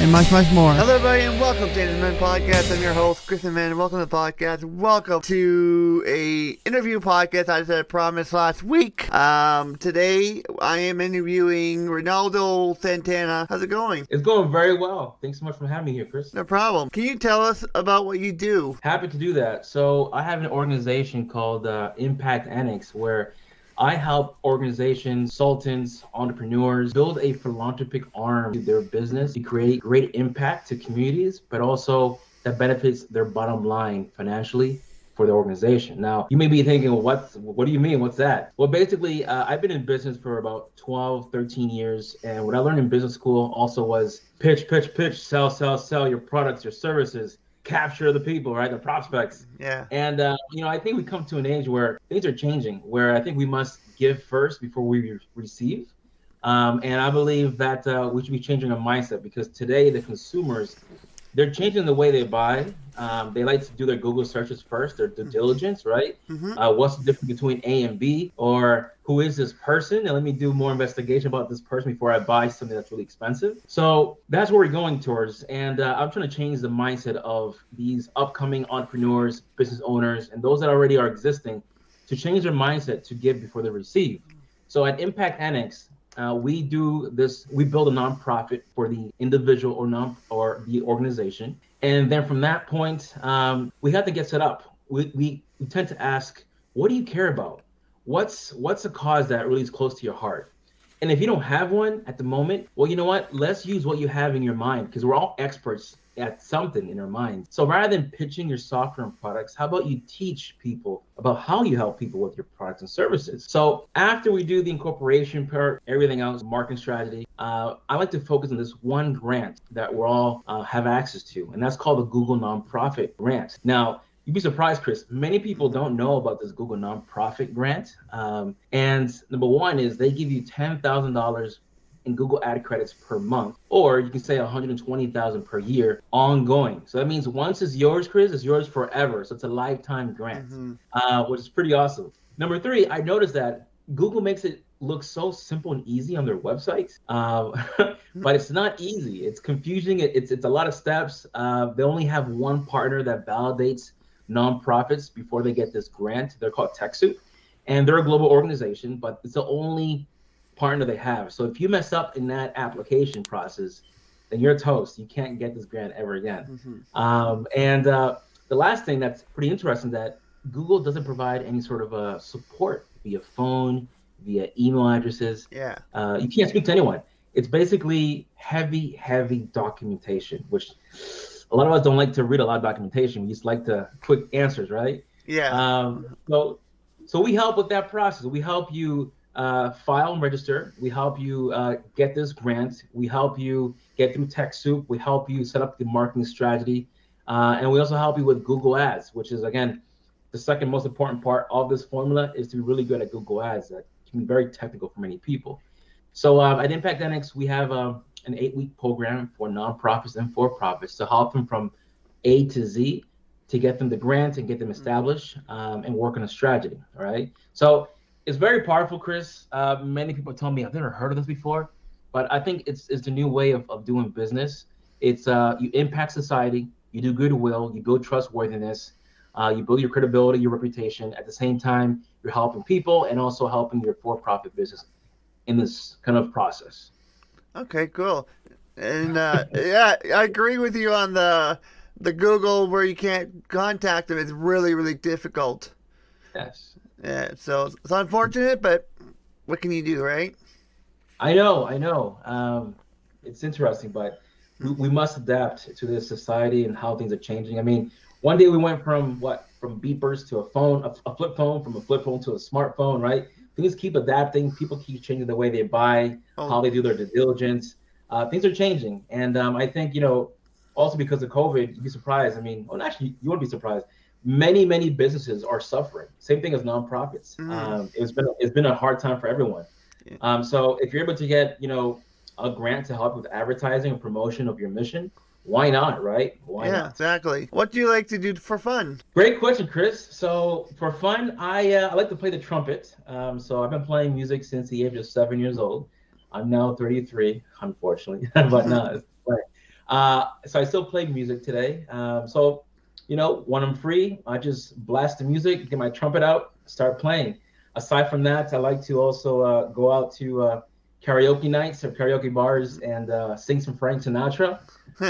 and much, much more. Hello, everybody, and welcome to Entertainment Man Podcast. I'm your host, Crispy Man, and welcome to the podcast. Welcome to a interview podcast I said promised last week. Um, today, I am interviewing Ronaldo Santana. How's it going? It's going very well. Thanks so much for having me here, Chris. No problem. Can you tell us about what you do? Happy to do that. So I have an organization called uh, Impact Annex where I help organizations, consultants, entrepreneurs build a philanthropic arm to their business to create great impact to communities, but also that benefits their bottom line financially for the organization. Now, you may be thinking, well, what's, what do you mean? What's that? Well, basically, uh, I've been in business for about 12, 13 years. And what I learned in business school also was pitch, pitch, pitch, sell, sell, sell your products, your services capture the people, right? The prospects. Yeah. And uh, you know, I think we come to an age where things are changing, where I think we must give first before we re- receive. Um, and I believe that uh, we should be changing our mindset because today the consumers they're changing the way they buy. Um, they like to do their Google searches first, their due diligence, right? Mhm. Uh, what's the difference between A and B? Or who is this person? And let me do more investigation about this person before I buy something that's really expensive. So that's where we're going towards. And uh, I'm trying to change the mindset of these upcoming entrepreneurs, business owners, and those that already are existing to change their mindset to give before they receive. So at Impact Annex, uh, we do this. We build a nonprofit for the individual or non or the organization, and then from that point, um, we have to get set up. We, we we tend to ask, what do you care about? What's what's a cause that really is close to your heart? And if you don't have one at the moment, well, you know what? Let's use what you have in your mind because we're all experts at something in our mind. So rather than pitching your software and products, how about you teach people about how you help people with your products and services? So after we do the incorporation part, everything else, marketing strategy, uh, I like to focus on this one grant that we all uh, have access to, and that's called the Google Nonprofit Grant. Now, You'd be surprised, Chris. Many people don't know about this Google nonprofit grant. Um, and number one is they give you ten thousand dollars in Google ad credits per month, or you can say 120,000 per year ongoing. So that means once it's yours, Chris, it's yours forever. So it's a lifetime grant, uh, which is pretty awesome. Number three, I noticed that Google makes it look so simple and easy on their website, uh, but it's not easy. It's confusing. It, it's it's a lot of steps. Uh, they only have one partner that validates nonprofits before they get this grant. They're called TechSoup, and they're a global organization, but it's the only partner they have. So if you mess up in that application process, then you're toast. You can't get this grant ever again. Um, and uh, the last thing that's pretty interesting that Google doesn't provide any sort of uh, support via phone, via email addresses. Yeah. Uh, you can't speak to anyone. It's basically heavy, heavy documentation, which a lot of us don't like to read a lot of documentation. We just like to quick answers, right? Yeah. Um, so, so we help with that process. We help you uh, file and register. We help you uh, get this grant. We help you get through TechSoup. We help you set up the marketing strategy, uh, and we also help you with Google Ads, which is again the second most important part of this formula is to be really good at Google Ads. That can be very technical for many people. So uh, at Impact Annex, we have uh, an eight-week program for nonprofits and for-profits to help them from A to Z to get them the grant and get them established um, and work on a strategy. All right. So it's very powerful, Chris. Uh, many people tell me I've never heard of this before, but I think it's it's the new way of, of doing business. It's uh, you impact society, you do goodwill, you build trustworthiness, uh, you build your credibility, your reputation. At the same time, you're helping people and also helping your for-profit business in this kind of process. Okay, cool. And uh, yeah, I agree with you on the the Google where you can't contact them. It's really, really difficult. Yes. Yeah, so it's, unfortunate, but what can you do, right? I know, I know. Um, it's interesting, but we, we must adapt to this society and how things are changing. I mean, one day we went from what from beepers to a phone, a, a flip phone, from a flip phone to a smartphone, right? Things keep adapting. People keep changing the way they buy, Oh. how they do their due diligence. Uh, things are changing, and um, I think you know, also because of COVID, you'd be surprised. I mean, well, actually, you wouldn't be surprised. Many many businesses are suffering. Same thing as nonprofits. Mm. Um, it's been it's been a hard time for everyone. Yeah. Um, so if you're able to get you know a grant to help with advertising and promotion of your mission, why not, right? Why yeah, not? exactly. What do you like to do for fun? Great question, Chris. So for fun, I uh, I like to play the trumpet. Um, so I've been playing music since the age of seven years old. I'm now 33, unfortunately, but no. it's fine. Uh, so I still play music today. Um, so you know, when I'm free, I just blast the music, get my trumpet out, start playing. Aside from that, I like to also uh, go out to uh, karaoke nights or karaoke bars and uh, sing some Frank Sinatra.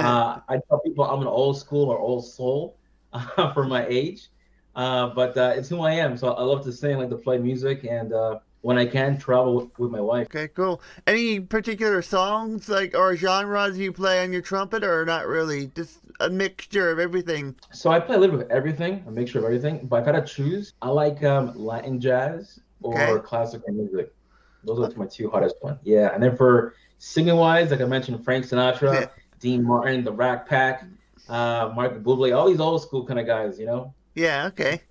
Uh, I tell people I'm an old school or old soul uh, for my age, uh, but uh, it's who I am. So I love to sing, I like to play music, and uh, when I can, travel with, my wife. okay, cool. Any particular songs like or genres you play on your trumpet, or not really? Just a mixture of everything. So I play a little bit of everything, a mixture of everything. But if I to choose, I like um, Latin jazz or Okay. classical music. Those are my two hottest ones. Yeah, and then for singing wise, like I mentioned, Frank Sinatra, Yeah. Dean Martin, the Rat Pack, uh, Mark Bublé, all these old school kind of guys. You know. Yeah, okay.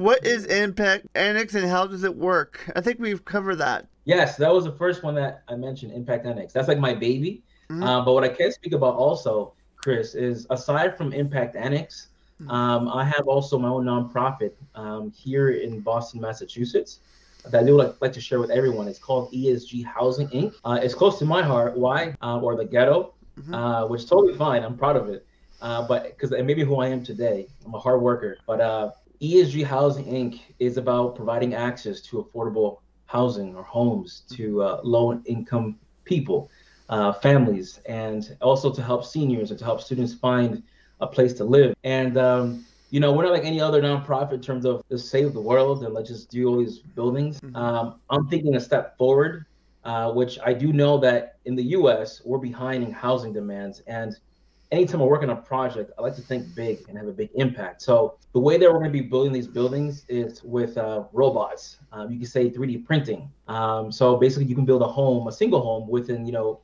What is Impact Annex and how does it work? I think we've covered that. Yes, that was the first one that I mentioned, Impact Annex. That's like my baby. Mhm. Uh, but what I can speak about also, Chris, is aside from Impact Annex, Mhm. um, I have also my own nonprofit um, here in Boston, Massachusetts that I do like, like to share with everyone. It's called ESG Housing Inc. Uh, it's close to my heart. Why? Uh, or the ghetto, Mhm. uh, which is totally fine. I'm proud of it. Uh, but because it made me who I am today. I'm a hard worker. But uh, ESG Housing Inc. is about providing access to affordable housing or homes to uh, low income people, uh, families, and also to help seniors and to help students find a place to live. And um, you know, we're not like any other nonprofit in terms of just save the world and let's just do all these buildings. Mhm. Um, I'm thinking a step forward, uh, which I do know that in the U.S. we're behind in housing demands. And anytime I work on a project, I like to think big and have a big impact. So the way that we're going to be building these buildings is with uh, robots. Um, you can say 3D printing. Um, so basically, you can build a home, a single home, within you know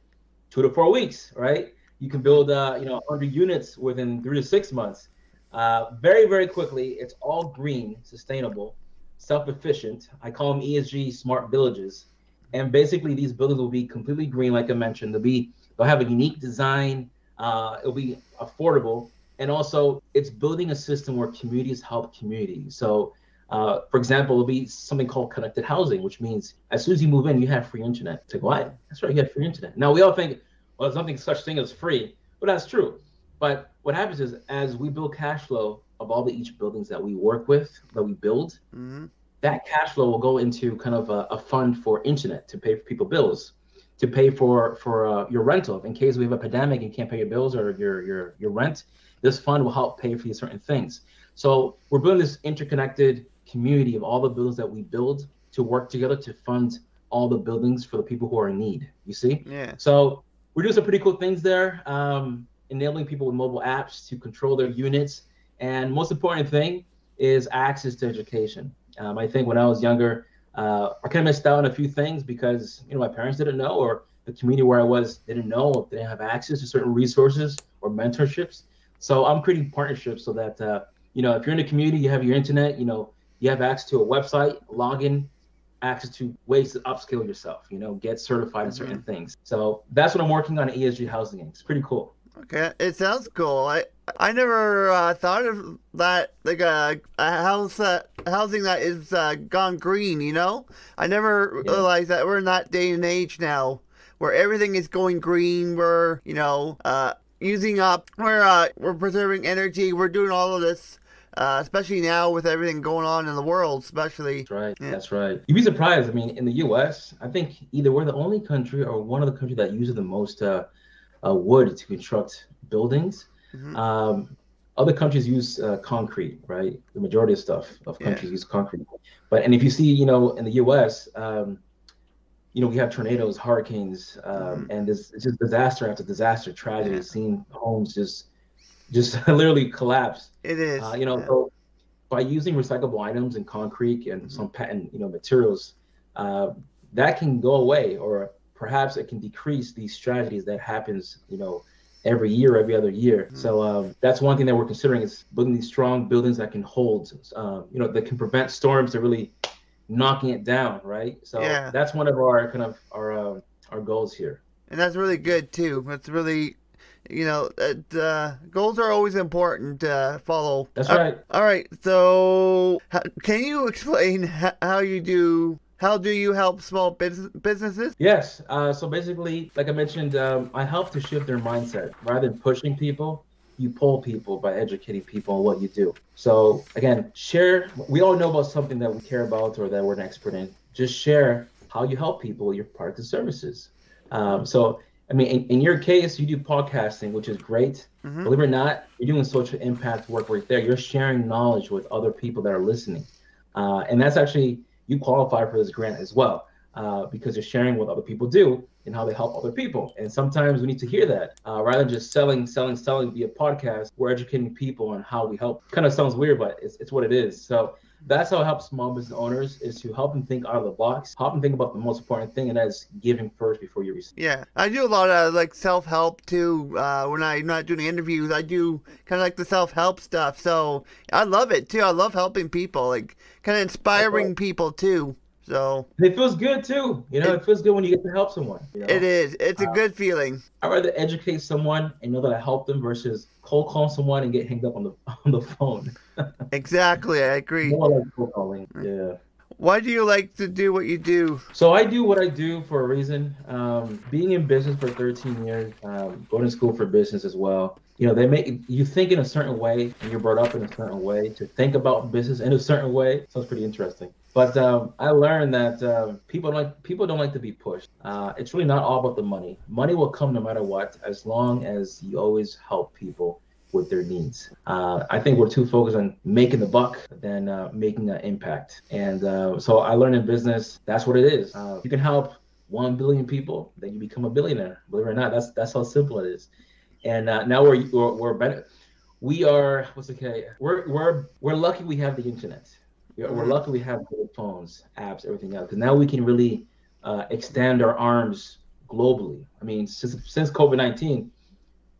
two to four weeks, right? You can build uh, you know 100 units within three to six months. Uh, very very quickly. It's all green, sustainable, self-efficient. I call them ESG smart villages. And basically, these buildings will be completely green, like I mentioned. They'll be they'll have a unique design. Uh, it'll be affordable, and also it's building a system where communities help communities. So, uh, for example, it'll be something called connected housing, which means as soon as you move in, you have free internet. To go ahead, that's right, you have free internet. Now we all think, well, there's nothing such thing as free, but that's true. But what happens is, as we build cash flow of all the each buildings that we work with, that we build, Mhm. that cash flow will go into kind of a, a fund for internet to pay for people bills to pay for for uh, your rental in case we have a pandemic and can't pay your bills or your your your rent this fund will help pay for these certain things so we're building this interconnected community of all the buildings that we build to work together to fund all the buildings for the people who are in need you see Yeah. so we're doing some pretty cool things there, um, enabling people with mobile apps to control their units. And most important thing is access to education. Um, I think when I was younger, uh, I kind of missed out on a few things because you know my parents didn't know, or the community where I was didn't know, they didn't have access to certain resources or mentorships. So I'm creating partnerships so that uh, you know if you're in the community, you have your internet, you know you have access to a website, login, access to ways to upskill yourself, you know, get certified in certain things. So that's what I'm working on at ESG Housing It's pretty cool. Okay, it sounds cool. I I never uh, thought of that like a, a house that housing that is uh, gone green. You know, I never Yeah. realized that we're in that day and age now where everything is going green. We're you know uh, using up. We're uh, we're preserving energy. We're doing all of this. Uh, especially now with everything going on in the world, especially. That's right. Yeah. That's right. You'd be surprised. I mean, in the U.S., I think either we're the only country or one of the countries that uses the most uh, uh, wood to construct buildings. Mhm. Um, other countries use uh, concrete, right? The majority of stuff of Yeah. countries use concrete. But and if you see, you know, in the U.S., um, you know, we have tornadoes, hurricanes, um, Mhm. and there's just disaster after disaster, tragedy. Yeah. Seeing homes just, just literally collapse. It is. Uh, you know, yeah. so by using recyclable items and concrete and some patent, you know, materials, uh, that can go away, or perhaps it can decrease these tragedies that happens, you know, every year, every other year. So um, that's one thing that we're considering is building these strong buildings that can hold, uh, you know, that can prevent storms that really knocking it down, right? So Yeah. that's one of our kind of our uh, our goals here. and that's really good too. That's really, you know, uh, goals are always important to follow. That's Uh, right. all right, so how, can you explain how you do? How do you help small business, businesses? Yes. Uh, so basically, like I mentioned, um, I help to shift their mindset. Rather than pushing people, you pull people by educating people on what you do. So again, share. We all know about something that we care about or that we're an expert in. Just share how you help people your products and services. Um, so I mean, in, in your case, you do podcasting, which is great. Believe it or not, you're doing social impact work right there. You're sharing knowledge with other people that are listening, uh, and that's actually you qualify for this grant as well uh, because you're sharing what other people do and how they help other people. And sometimes we need to hear that uh, rather than just selling, selling, selling via podcast. We're educating people on how we help. Kind of sounds weird, but it's, it's what it is. So that's how I help small business owners is to help them think out of the box, help them think about the most important thing, and that is giving first before you receive. Yeah, I do a lot of like self help too. Uh, when I'm not doing interviews, I do kind of like the self help stuff. So I love it too. I love helping people, like kind of inspiring people too. So it feels good too. You know, it, feels good when you get to help someone. You know? it is. It's a good feeling. I'd rather educate someone and know that I helped them versus cold call someone and get hanged up on the on the phone. Exactly, I agree. More like cold calling. Yeah. Why do you like to do what you do? So I do what I do for a reason. Um, being in business for 13 years, um, going to school for business as well. You know, they make you think in a certain way, and you're brought up in a certain way to think about business in a certain way. Sounds pretty interesting. But um, I learned that um, people don't like people don't like to be pushed. Uh, it's really not all about the money. Money will come no matter what, as long as you always help people with their needs. Uh, I think we're too focused on making the buck than uh, making an impact. And uh, so I learned in business that's what it is. Uh, you can help one billion people, then you become a billionaire. Believe it or not, that's that's how simple it is. And uh, now we're we're, we're better. We are what's okay. We're we're we're lucky we have the internet. We're, we're lucky we have good phones, apps, everything else. Because now we can really uh, extend our arms globally. I mean, since since COVID nineteen,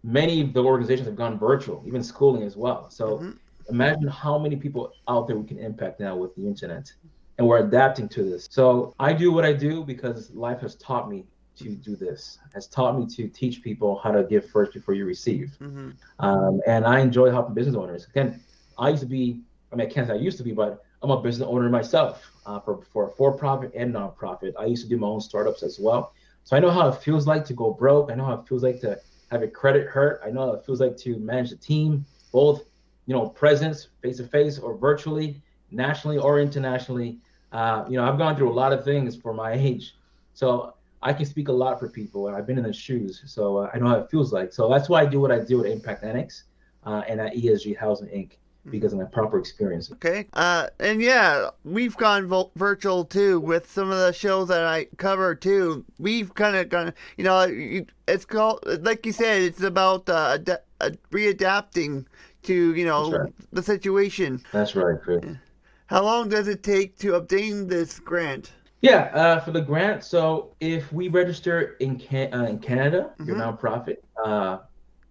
many of the organizations have gone virtual, even schooling as well. So imagine how many people out there we can impact now with the internet. And we're adapting to this. So I do what I do because life has taught me to do this, has taught me to teach people how to give first before you receive. Mm-hmm. Um, and I enjoy helping business owners. Again, I used to be, I mean, I can't say I used to be, but I'm a business owner myself uh, for, for for profit and nonprofit. I used to do my own startups as well. So I know how it feels like to go broke. I know how it feels like to have your credit hurt. I know how it feels like to manage a team, both, you know, presence, face to face, or virtually, nationally or internationally. Uh, you know, I've gone through a lot of things for my age, so I can speak a lot for people, and I've been in the shoes, so uh, I know how it feels like. So that's why I do what I do at Impact Annex uh, and at ESG Housing Inc. because of my proper experience. Okay. Uh, and yeah, we've gone vo- virtual too with some of the shows that I cover too. We've kind of gone, you know, it's called, like you said, it's about uh, ad- uh, readapting to, you know, right. the situation. That's right, Chris. How long does it take to obtain this grant? Yeah, uh, for the grant. So if we register in can- uh, in Canada, your nonprofit, uh,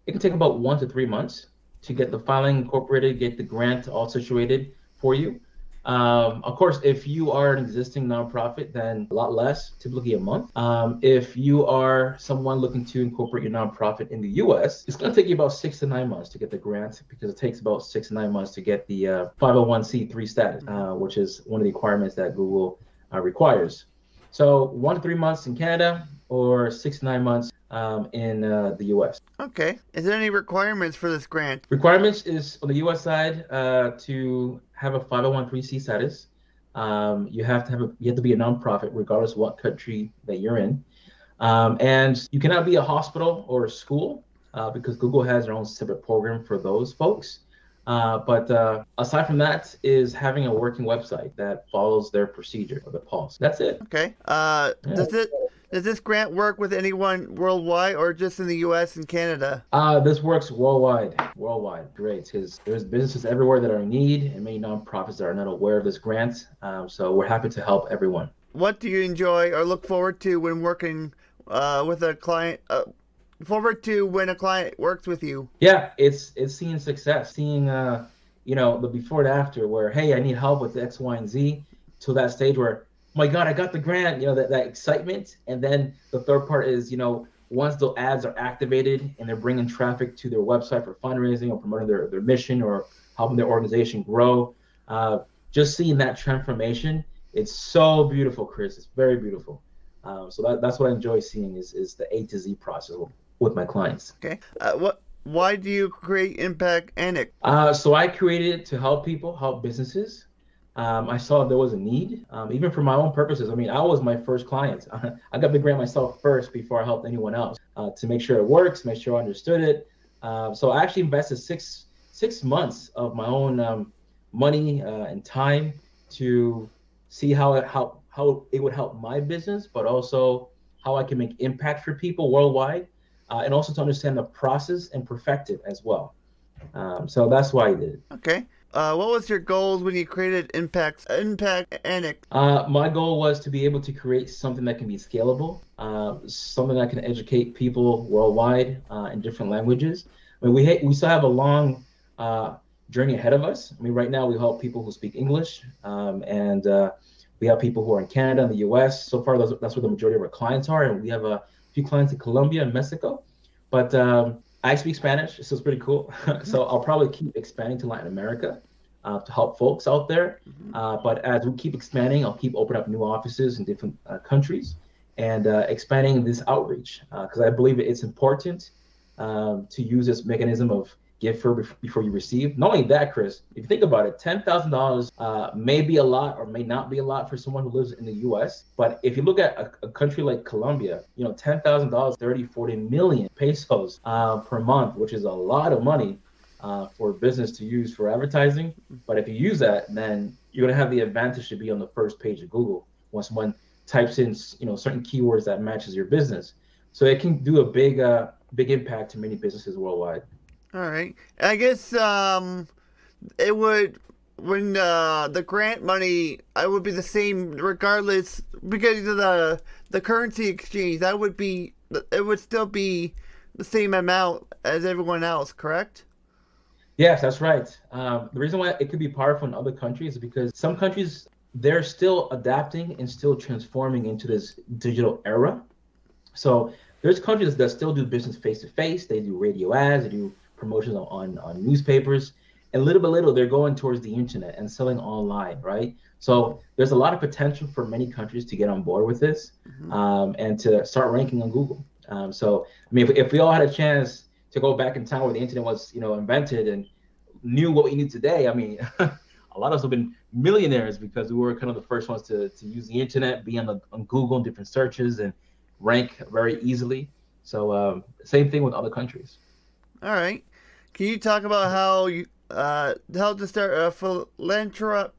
it can take about one to three months to get the filing incorporated, get the grant all situated for you. Um, of course, if you are an existing nonprofit, then a lot less, typically a month. Um, if you are someone looking to incorporate your nonprofit in the U.S., it's going to take you about six to nine months to get the grant because it takes about six to nine months to get the uh, 501c3 status, uh, which is one of the requirements that Google uh, requires. So one to three months in Canada or six to nine months um, in uh, the U.S. Okay. Is there any requirements for this grant? Requirements is on the U.S. side uh, to have a 501c status. Um, you have to have a, you have to be a nonprofit regardless of what country that you're in, um, and you cannot be a hospital or a school uh, because Google has their own separate program for those folks. Uh, but uh, aside from that, is having a working website that follows their procedure or the policy. That's it. Okay. Uh, does it does this grant work with anyone worldwide or just in the U.S. and Canada? Uh, this works worldwide. Worldwide, great. Because there's businesses everywhere that are in need, and many nonprofits that are not aware of this grant. Um, so we're happy to help everyone. What do you enjoy or look forward to when working uh, with a client? Uh, forward to when a client works with you? Yeah, it's it's seeing success, seeing uh, you know, the before and after where, hey, I need help with X, Y, and Z, to that stage where, my God, I got the grant, you know, that, that excitement. And then the third part is, you know, once the ads are activated and they're bringing traffic to their website for fundraising or promoting their, their mission or helping their organization grow, uh, just seeing that transformation, it's so beautiful, Chris. It's very beautiful. Um, so that, that's what I enjoy seeing is, is the A to Z process with my clients. Okay. Uh, what why do you create Impact Annex? Uh, so I created it to help people, help businesses. Um, I saw there was a need, um, even for my own purposes. I mean, I was my first client. I got the grant myself first before I helped anyone else uh, to make sure it works, make sure I understood it. Uh, so I actually invested six six months of my own um, money uh, and time to see how it how how it would help my business, but also how I can make impact for people worldwide uh, and also to understand the process and perfect it as well. Um, so that's why I did it. Okay. Uh, what was your goals when you created Impact Impact Annex? Uh, my goal was to be able to create something that can be scalable, uh, something that can educate people worldwide uh, in different languages. I mean, we ha- we still have a long uh, journey ahead of us. I mean, right now we help people who speak English, um, and uh, we have people who are in Canada and the U.S. So far, those, that's where the majority of our clients are, and we have a few clients in Colombia and Mexico. But um, I speak Spanish, so it's pretty cool. so I'll probably keep expanding to Latin America uh, to help folks out there. Mm-hmm. Uh, but as we keep expanding, I'll keep opening up new offices in different uh, countries and uh, expanding this outreach because uh, I believe it's important um, to use this mechanism of give for before you receive. Not only that, Chris, if you think about it, ten thousand uh, dollars may be a lot or may not be a lot for someone who lives in the U.S. But if you look at a, a country like Colombia, you know, ten thousand dollars, 30, 40 million pesos uh, per month, which is a lot of money. Uh, for business to use for advertising, but if you use that, then you're gonna have the advantage to be on the first page of Google once someone types in, you know, certain keywords that matches your business. So it can do a big, uh, big impact to many businesses worldwide. All right. I guess um, it would when uh, the grant money I would be the same regardless because of the the currency exchange. That would be it would still be the same amount as everyone else, correct? Yes, that's right. Um, the reason why it could be powerful in other countries is because some countries they're still adapting and still transforming into this digital era. So there's countries that still do business face to face. They do radio ads. They do promotions on, on newspapers. And little by little, they're going towards the internet and selling online, right? So there's a lot of potential for many countries to get on board with this mm-hmm. um, and to start ranking on Google. Um, so, I mean, if, if, we all had a chance to go back in time where the internet was, you know, invented and knew what we need today, I mean, a lot of us have been millionaires because we were kind of the first ones to, to use the internet, be on, the, on Google and different searches and rank very easily. So, um, same thing with other countries. All right. Can you talk about how you uh how to start a philanthrop?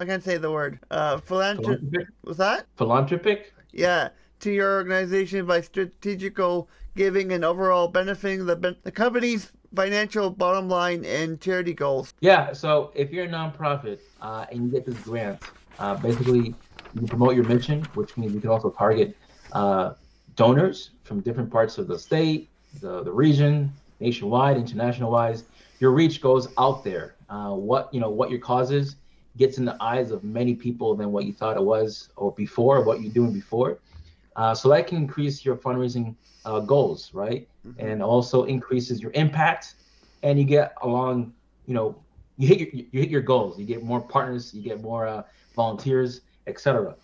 I can't say the word. Uh, philanthropic. Was that philanthropic? Yeah, to your organization by strategical giving and overall benefiting the the company's financial bottom line and charity goals. Yeah. So if you're a nonprofit uh, and you get this grant, uh, basically you promote your mission, which means you can also target uh, donors from different parts of the state, the the region, nationwide, international wise. Your reach goes out there. Uh, what you know, what your cause is, gets in the eyes of many people than what you thought it was or before, or what you're doing before. Uh, so that can increase your fundraising uh, goals, right? Mm-hmm. And also increases your impact, and you get along. You know, you hit your you hit your goals. You get more partners. You get more uh, volunteers, etc.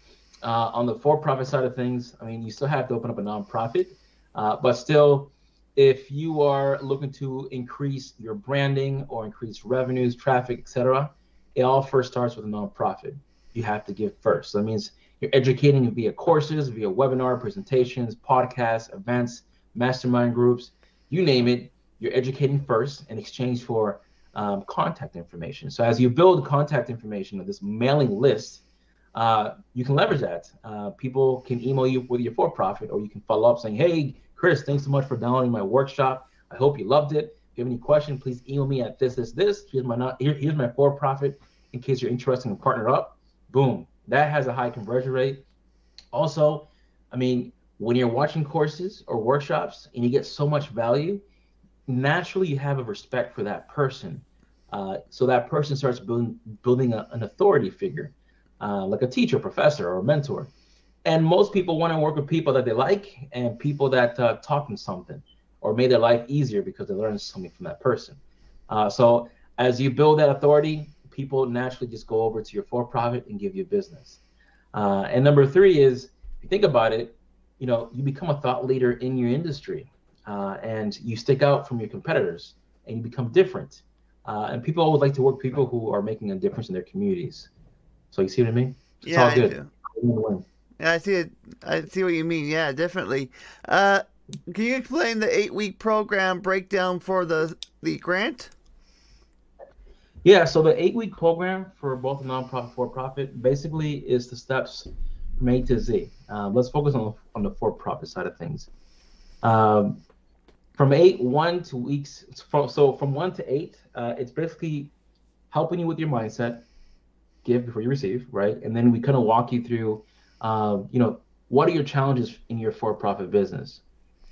Uh, on the for-profit side of things, I mean, you still have to open up a nonprofit, uh, but still if you are looking to increase your branding or increase revenues, traffic, etc., it all first starts with a nonprofit. You have to give first. So that means you're educating via courses, via webinar, presentations, podcasts, events, mastermind groups, you name it. You're educating first in exchange for um, contact information. So as you build contact information of this mailing list, uh, you can leverage that. Uh, people can email you with your for-profit, or you can follow up saying, "Hey, Chris, thanks so much for downloading my workshop. I hope you loved it. If you have any questions, please email me at this, this, this. Here's my not here, here's my for-profit in case you're interested in partner up. Boom. That has a high conversion rate. Also, I mean, when you're watching courses or workshops and you get so much value, naturally you have a respect for that person. Uh, so that person starts building building a, an authority figure, uh, like a teacher, professor, or mentor. And most people want to work with people that they like and people that uh, taught them something or made their life easier because they learned something from that person. Uh, so as you build that authority, people naturally just go over to your for-profit and give you business. Uh, and number three is, if you think about it, you know, you become a thought leader in your industry, uh, and you stick out from your competitors, and you become different. Uh, and people always like to work with people who are making a difference in their communities. So you see what I mean? It's yeah, all I good. do. Yeah, I see it. I see what you mean. Yeah, definitely. Uh, can you explain the eight-week program breakdown for the the grant? Yeah, so the eight week program for both nonprofit for profit basically is the steps from A to Z. Um, let's focus on, on the for profit side of things. Um, from eight one to weeks, so from one to eight, uh, it's basically helping you with your mindset, give before you receive, right? And then we kind of walk you through, um, you know, what are your challenges in your for profit business?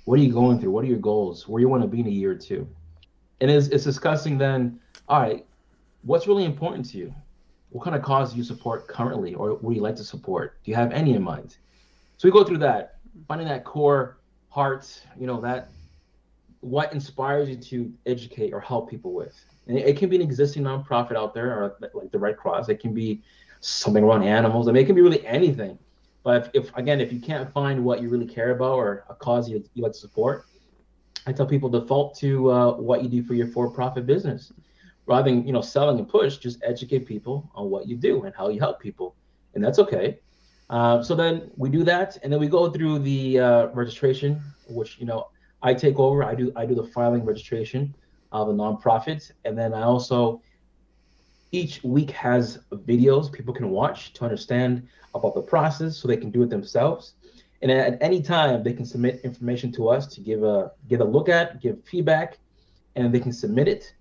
What are you going through? What are your goals? Where you want to be in a year or two? And it's, it's discussing then, all right, what's really important to you? What kind of cause do you support currently, or would you like to support? Do you have any in mind? So we go through that, finding that core heart, you know, that what inspires you to educate or help people with. And it, it can be an existing nonprofit out there, or like the Red Cross. It can be something around animals. I mean, it can be really anything. But if, if again, if you can't find what you really care about or a cause you, you like to support, I tell people default to uh, what you do for your for-profit business. Rather than you know selling and push just educate people on what you do and how you help people. And that's okay. Uh, so then we do that and then we go through the uh, registration which you know i take over. I do i do the filing registration of the nonprofit. And then i also each week has videos people can watch to understand about the process so they can do it themselves. And at any time they can submit information to us to give a get a look at give feedback and they can submit it.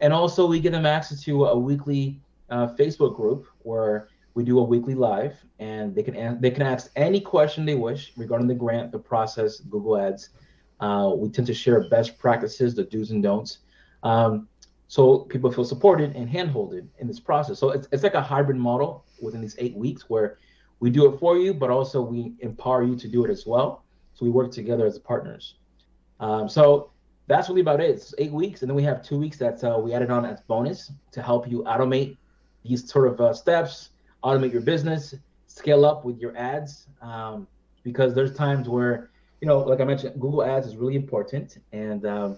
And also, we give them access to a weekly uh, Facebook group where we do a weekly live, and they can they can ask any question they wish regarding the grant, the process, Google Ads. Uh, we tend to share best practices, the do's and don'ts, um, so people feel supported and handholded in this process. So it's, it's like a hybrid model within these eight weeks where we do it for you, but also we empower you to do it as well. So we work together as partners. Um, so that's really about it. It's eight weeks, and then we have two weeks that uh, we added on as bonus to help you automate these sort of uh, steps, automate your business, scale up with your ads. Um, because there's times where, you know, like I mentioned, Google Ads is really important, and um,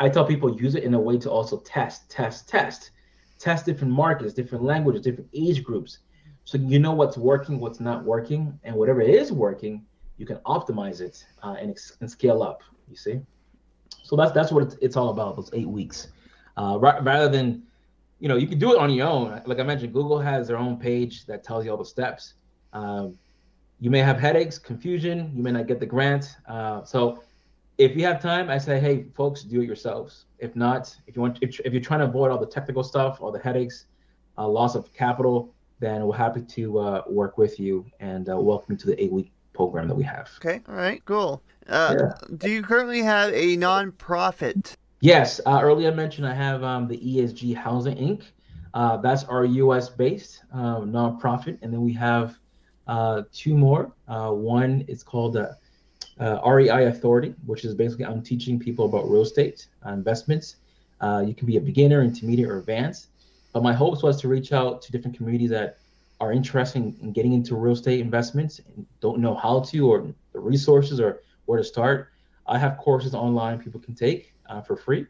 I tell people use it in a way to also test, test, test, test different markets, different languages, different age groups, so you know what's working, what's not working, and whatever is working, you can optimize it uh, and, and scale up. You see. So that's that's what it's, it's all about. Those eight weeks, uh, rather than, you know, you can do it on your own. Like I mentioned, Google has their own page that tells you all the steps. Um, you may have headaches, confusion. You may not get the grant. Uh, so if you have time, I say, hey, folks, do it yourselves. If not, if you want, if, if you're trying to avoid all the technical stuff, all the headaches, uh, loss of capital, then we're happy to uh, work with you and uh, welcome you to the eight week program that we have. Okay. All right. Cool. Uh, yeah. Do you currently have a nonprofit? Yes. Uh, earlier I mentioned I have um, the ESG Housing Inc. Uh, that's our U.S. based um, nonprofit, and then we have uh, two more. Uh, one is called uh, REI Authority, which is basically I'm teaching people about real estate investments. you can be a beginner, intermediate, or advanced. But my hopes was to reach out to different communities that are interested in getting into real estate investments and don't know how to or the resources or where to start. I have courses online people can take uh, for free,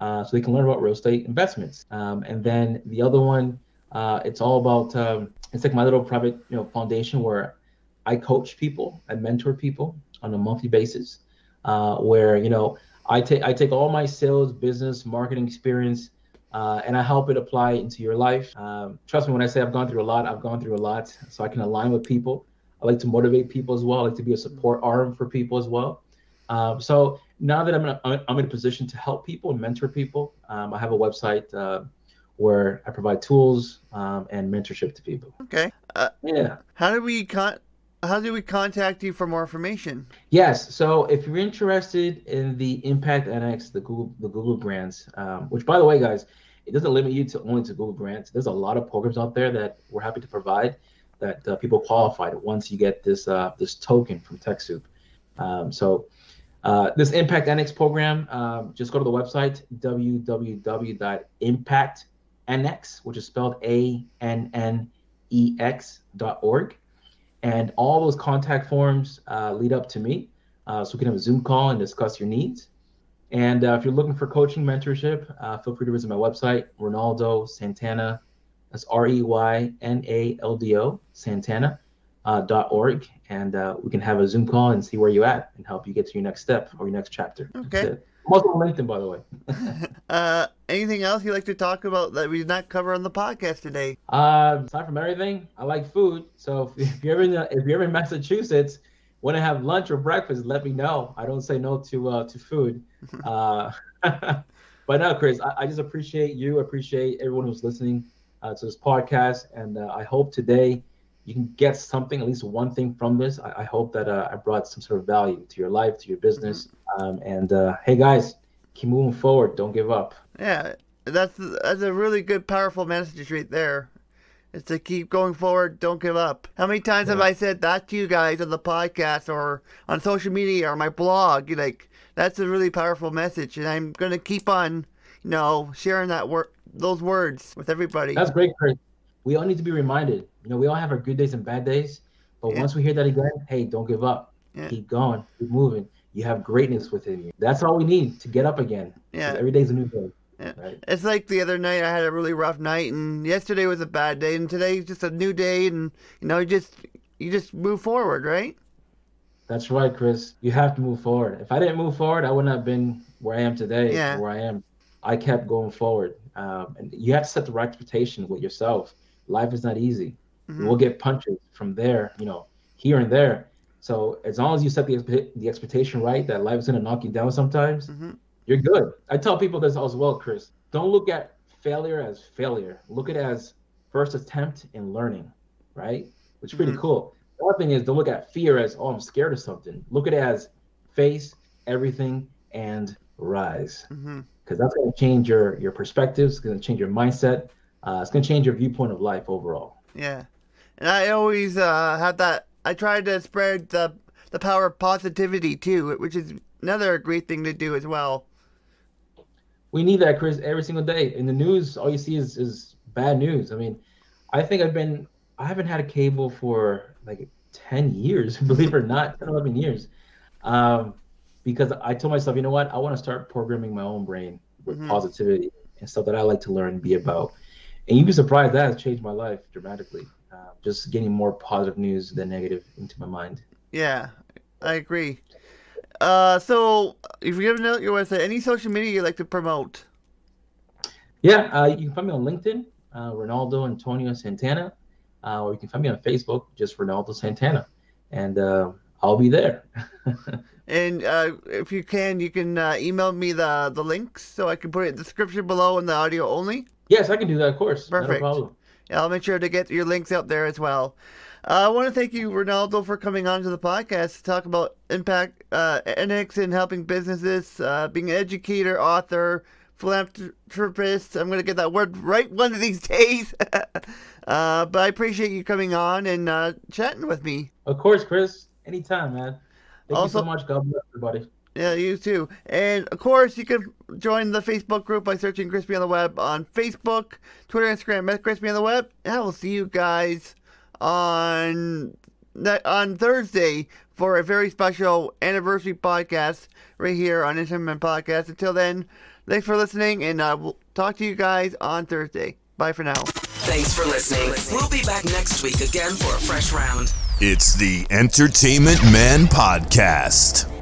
uh, so they can learn about real estate investments. Um, and then the other one, uh, it's all about um, it's like my little private you know foundation where I coach people, I mentor people on a monthly basis, uh, where you know I take I take all my sales, business, marketing experience uh, and I help it apply into your life. Um, trust me when I say I've gone through a lot, I've gone through a lot, so I can align with people. I like to motivate people as well. I like to be a support arm for people as well. Um, so now that I'm in, a, I'm in a position to help people and mentor people, um, I have a website uh, where I provide tools um, and mentorship to people. Okay. Uh, yeah. How do we con- how do we contact you for more information? Yes. So if you're interested in the Impact Annex, the Google the Google grants, um, which by the way, guys, it doesn't limit you to only to Google grants. There's a lot of programs out there that we're happy to provide that uh, people qualified once you get this uh, this token from TechSoup. Um, so uh, this Impact Annex program, um, just go to the website www.impactannex, which is spelled A N N E X dot org, and all those contact forms uh, lead up to me, uh, so we can have a Zoom call and discuss your needs. And uh, if you're looking for coaching mentorship, uh, feel free to visit my website, Reynaldo Santana. That's R E Y N A L D O Santana uh, dot org, and uh, we can have a Zoom call and see where you're at and help you get to your next step or your next chapter. Okay. Also LinkedIn, by the way. uh, anything else you'd like to talk about that we did not cover on the podcast today? Uh, aside from everything, I like food. So if, if you're in the, if you're in Massachusetts, want to have lunch or breakfast, let me know. I don't say no to uh, to food. Uh, but no, Chris, I, I, just appreciate you. Appreciate everyone who's listening uh, to this podcast, and uh, I hope today you can get something, at least one thing from this. I, I hope that uh, I brought some sort of value to your life, to your business. Um, and uh, hey, guys, keep moving forward. Don't give up. Yeah, that's that's a really good, powerful message right there. Is to keep going forward. Don't give up. How many times yeah. have I said that to you guys on the podcast or on social media or my blog? You're like, that's a really powerful message, and I'm gonna keep on, you know, sharing that word, those words with everybody. That's great, Chris. We all need to be reminded. You know, we all have our good days and bad days, but yeah. once we hear that again, hey, don't give up. Yeah. Keep going. Keep moving. You have greatness within you. That's all we need to get up again. Yeah. Every day's a new day. Yeah. Right. It's like the other night I had a really rough night and yesterday was a bad day and today's just a new day and you know you just you just move forward, right? That's right, Chris. You have to move forward. If I didn't move forward, I wouldn't have been where I am today. Yeah. Where I am. I kept going forward. Um, and you have to set the right expectation with yourself life is not easy. Mm-hmm. We'll get punches from there, you know, here and there. So as long as you set the the expectation right that life is gonna knock you down sometimes, mm-hmm. you're good. I tell people this as well, Chris. Don't look at failure as failure. Look at it as first attempt in learning, right? Which is pretty mm-hmm. cool. The other thing is don't look at fear as oh I'm scared of something. Look at it as face everything and rise, because mm-hmm. that's gonna change your your perspectives. It's gonna change your mindset uh, it's gonna change your viewpoint of life overall. Yeah, and I always uh, have that. I try to spread the the power of positivity too, which is another great thing to do as well. We need that, Chris, every single day. In the news, all you see is is bad news. I mean, I think I've been I haven't had a cable for like 10 years, believe it or not, 10, 11 years. Um, because I told myself, you know what, I want to start programming my own brain with mm-hmm. positivity and stuff that I like to learn and be about and you'd be surprised that has changed my life dramatically. Uh, just getting more positive news than negative into my mind. Yeah, I agree. Uh, so, if you have your website, any social media you like to promote? Yeah, uh, you can find me on LinkedIn, uh, Reynaldo Antonio Santana, uh, or you can find me on Facebook, just Ronaldo Santana, and uh, I'll be there. and uh, if you can, you can uh, email me the the links so I can put it in the description below in the audio only. Yes, I can do that, of course. Perfect. No yeah, I'll make sure to get your links out there as well. Uh, I want to thank you, Ronaldo, for coming on to the podcast to talk about Impact uh, Annex and helping businesses, uh, being an educator, author, philanthropist. I'm going to get that word right one of these days. uh, but I appreciate you coming on and uh, chatting with me. Of course, Chris. Anytime, man. Thank also, you so much. God bless everybody. Yeah, you too. And of course, you can join the Facebook group by searching Crispy on the Web on Facebook, Twitter, Instagram, at Crispy on the Web. And I will see you guys on on Thursday for a very special anniversary podcast right here on Entertainment Podcast. Until then, thanks for listening, and uh, we'll talk to you guys on Thursday. Bye for now. Thanks for listening. We'll be back next week again for a fresh round. It's the Entertainment Man Podcast.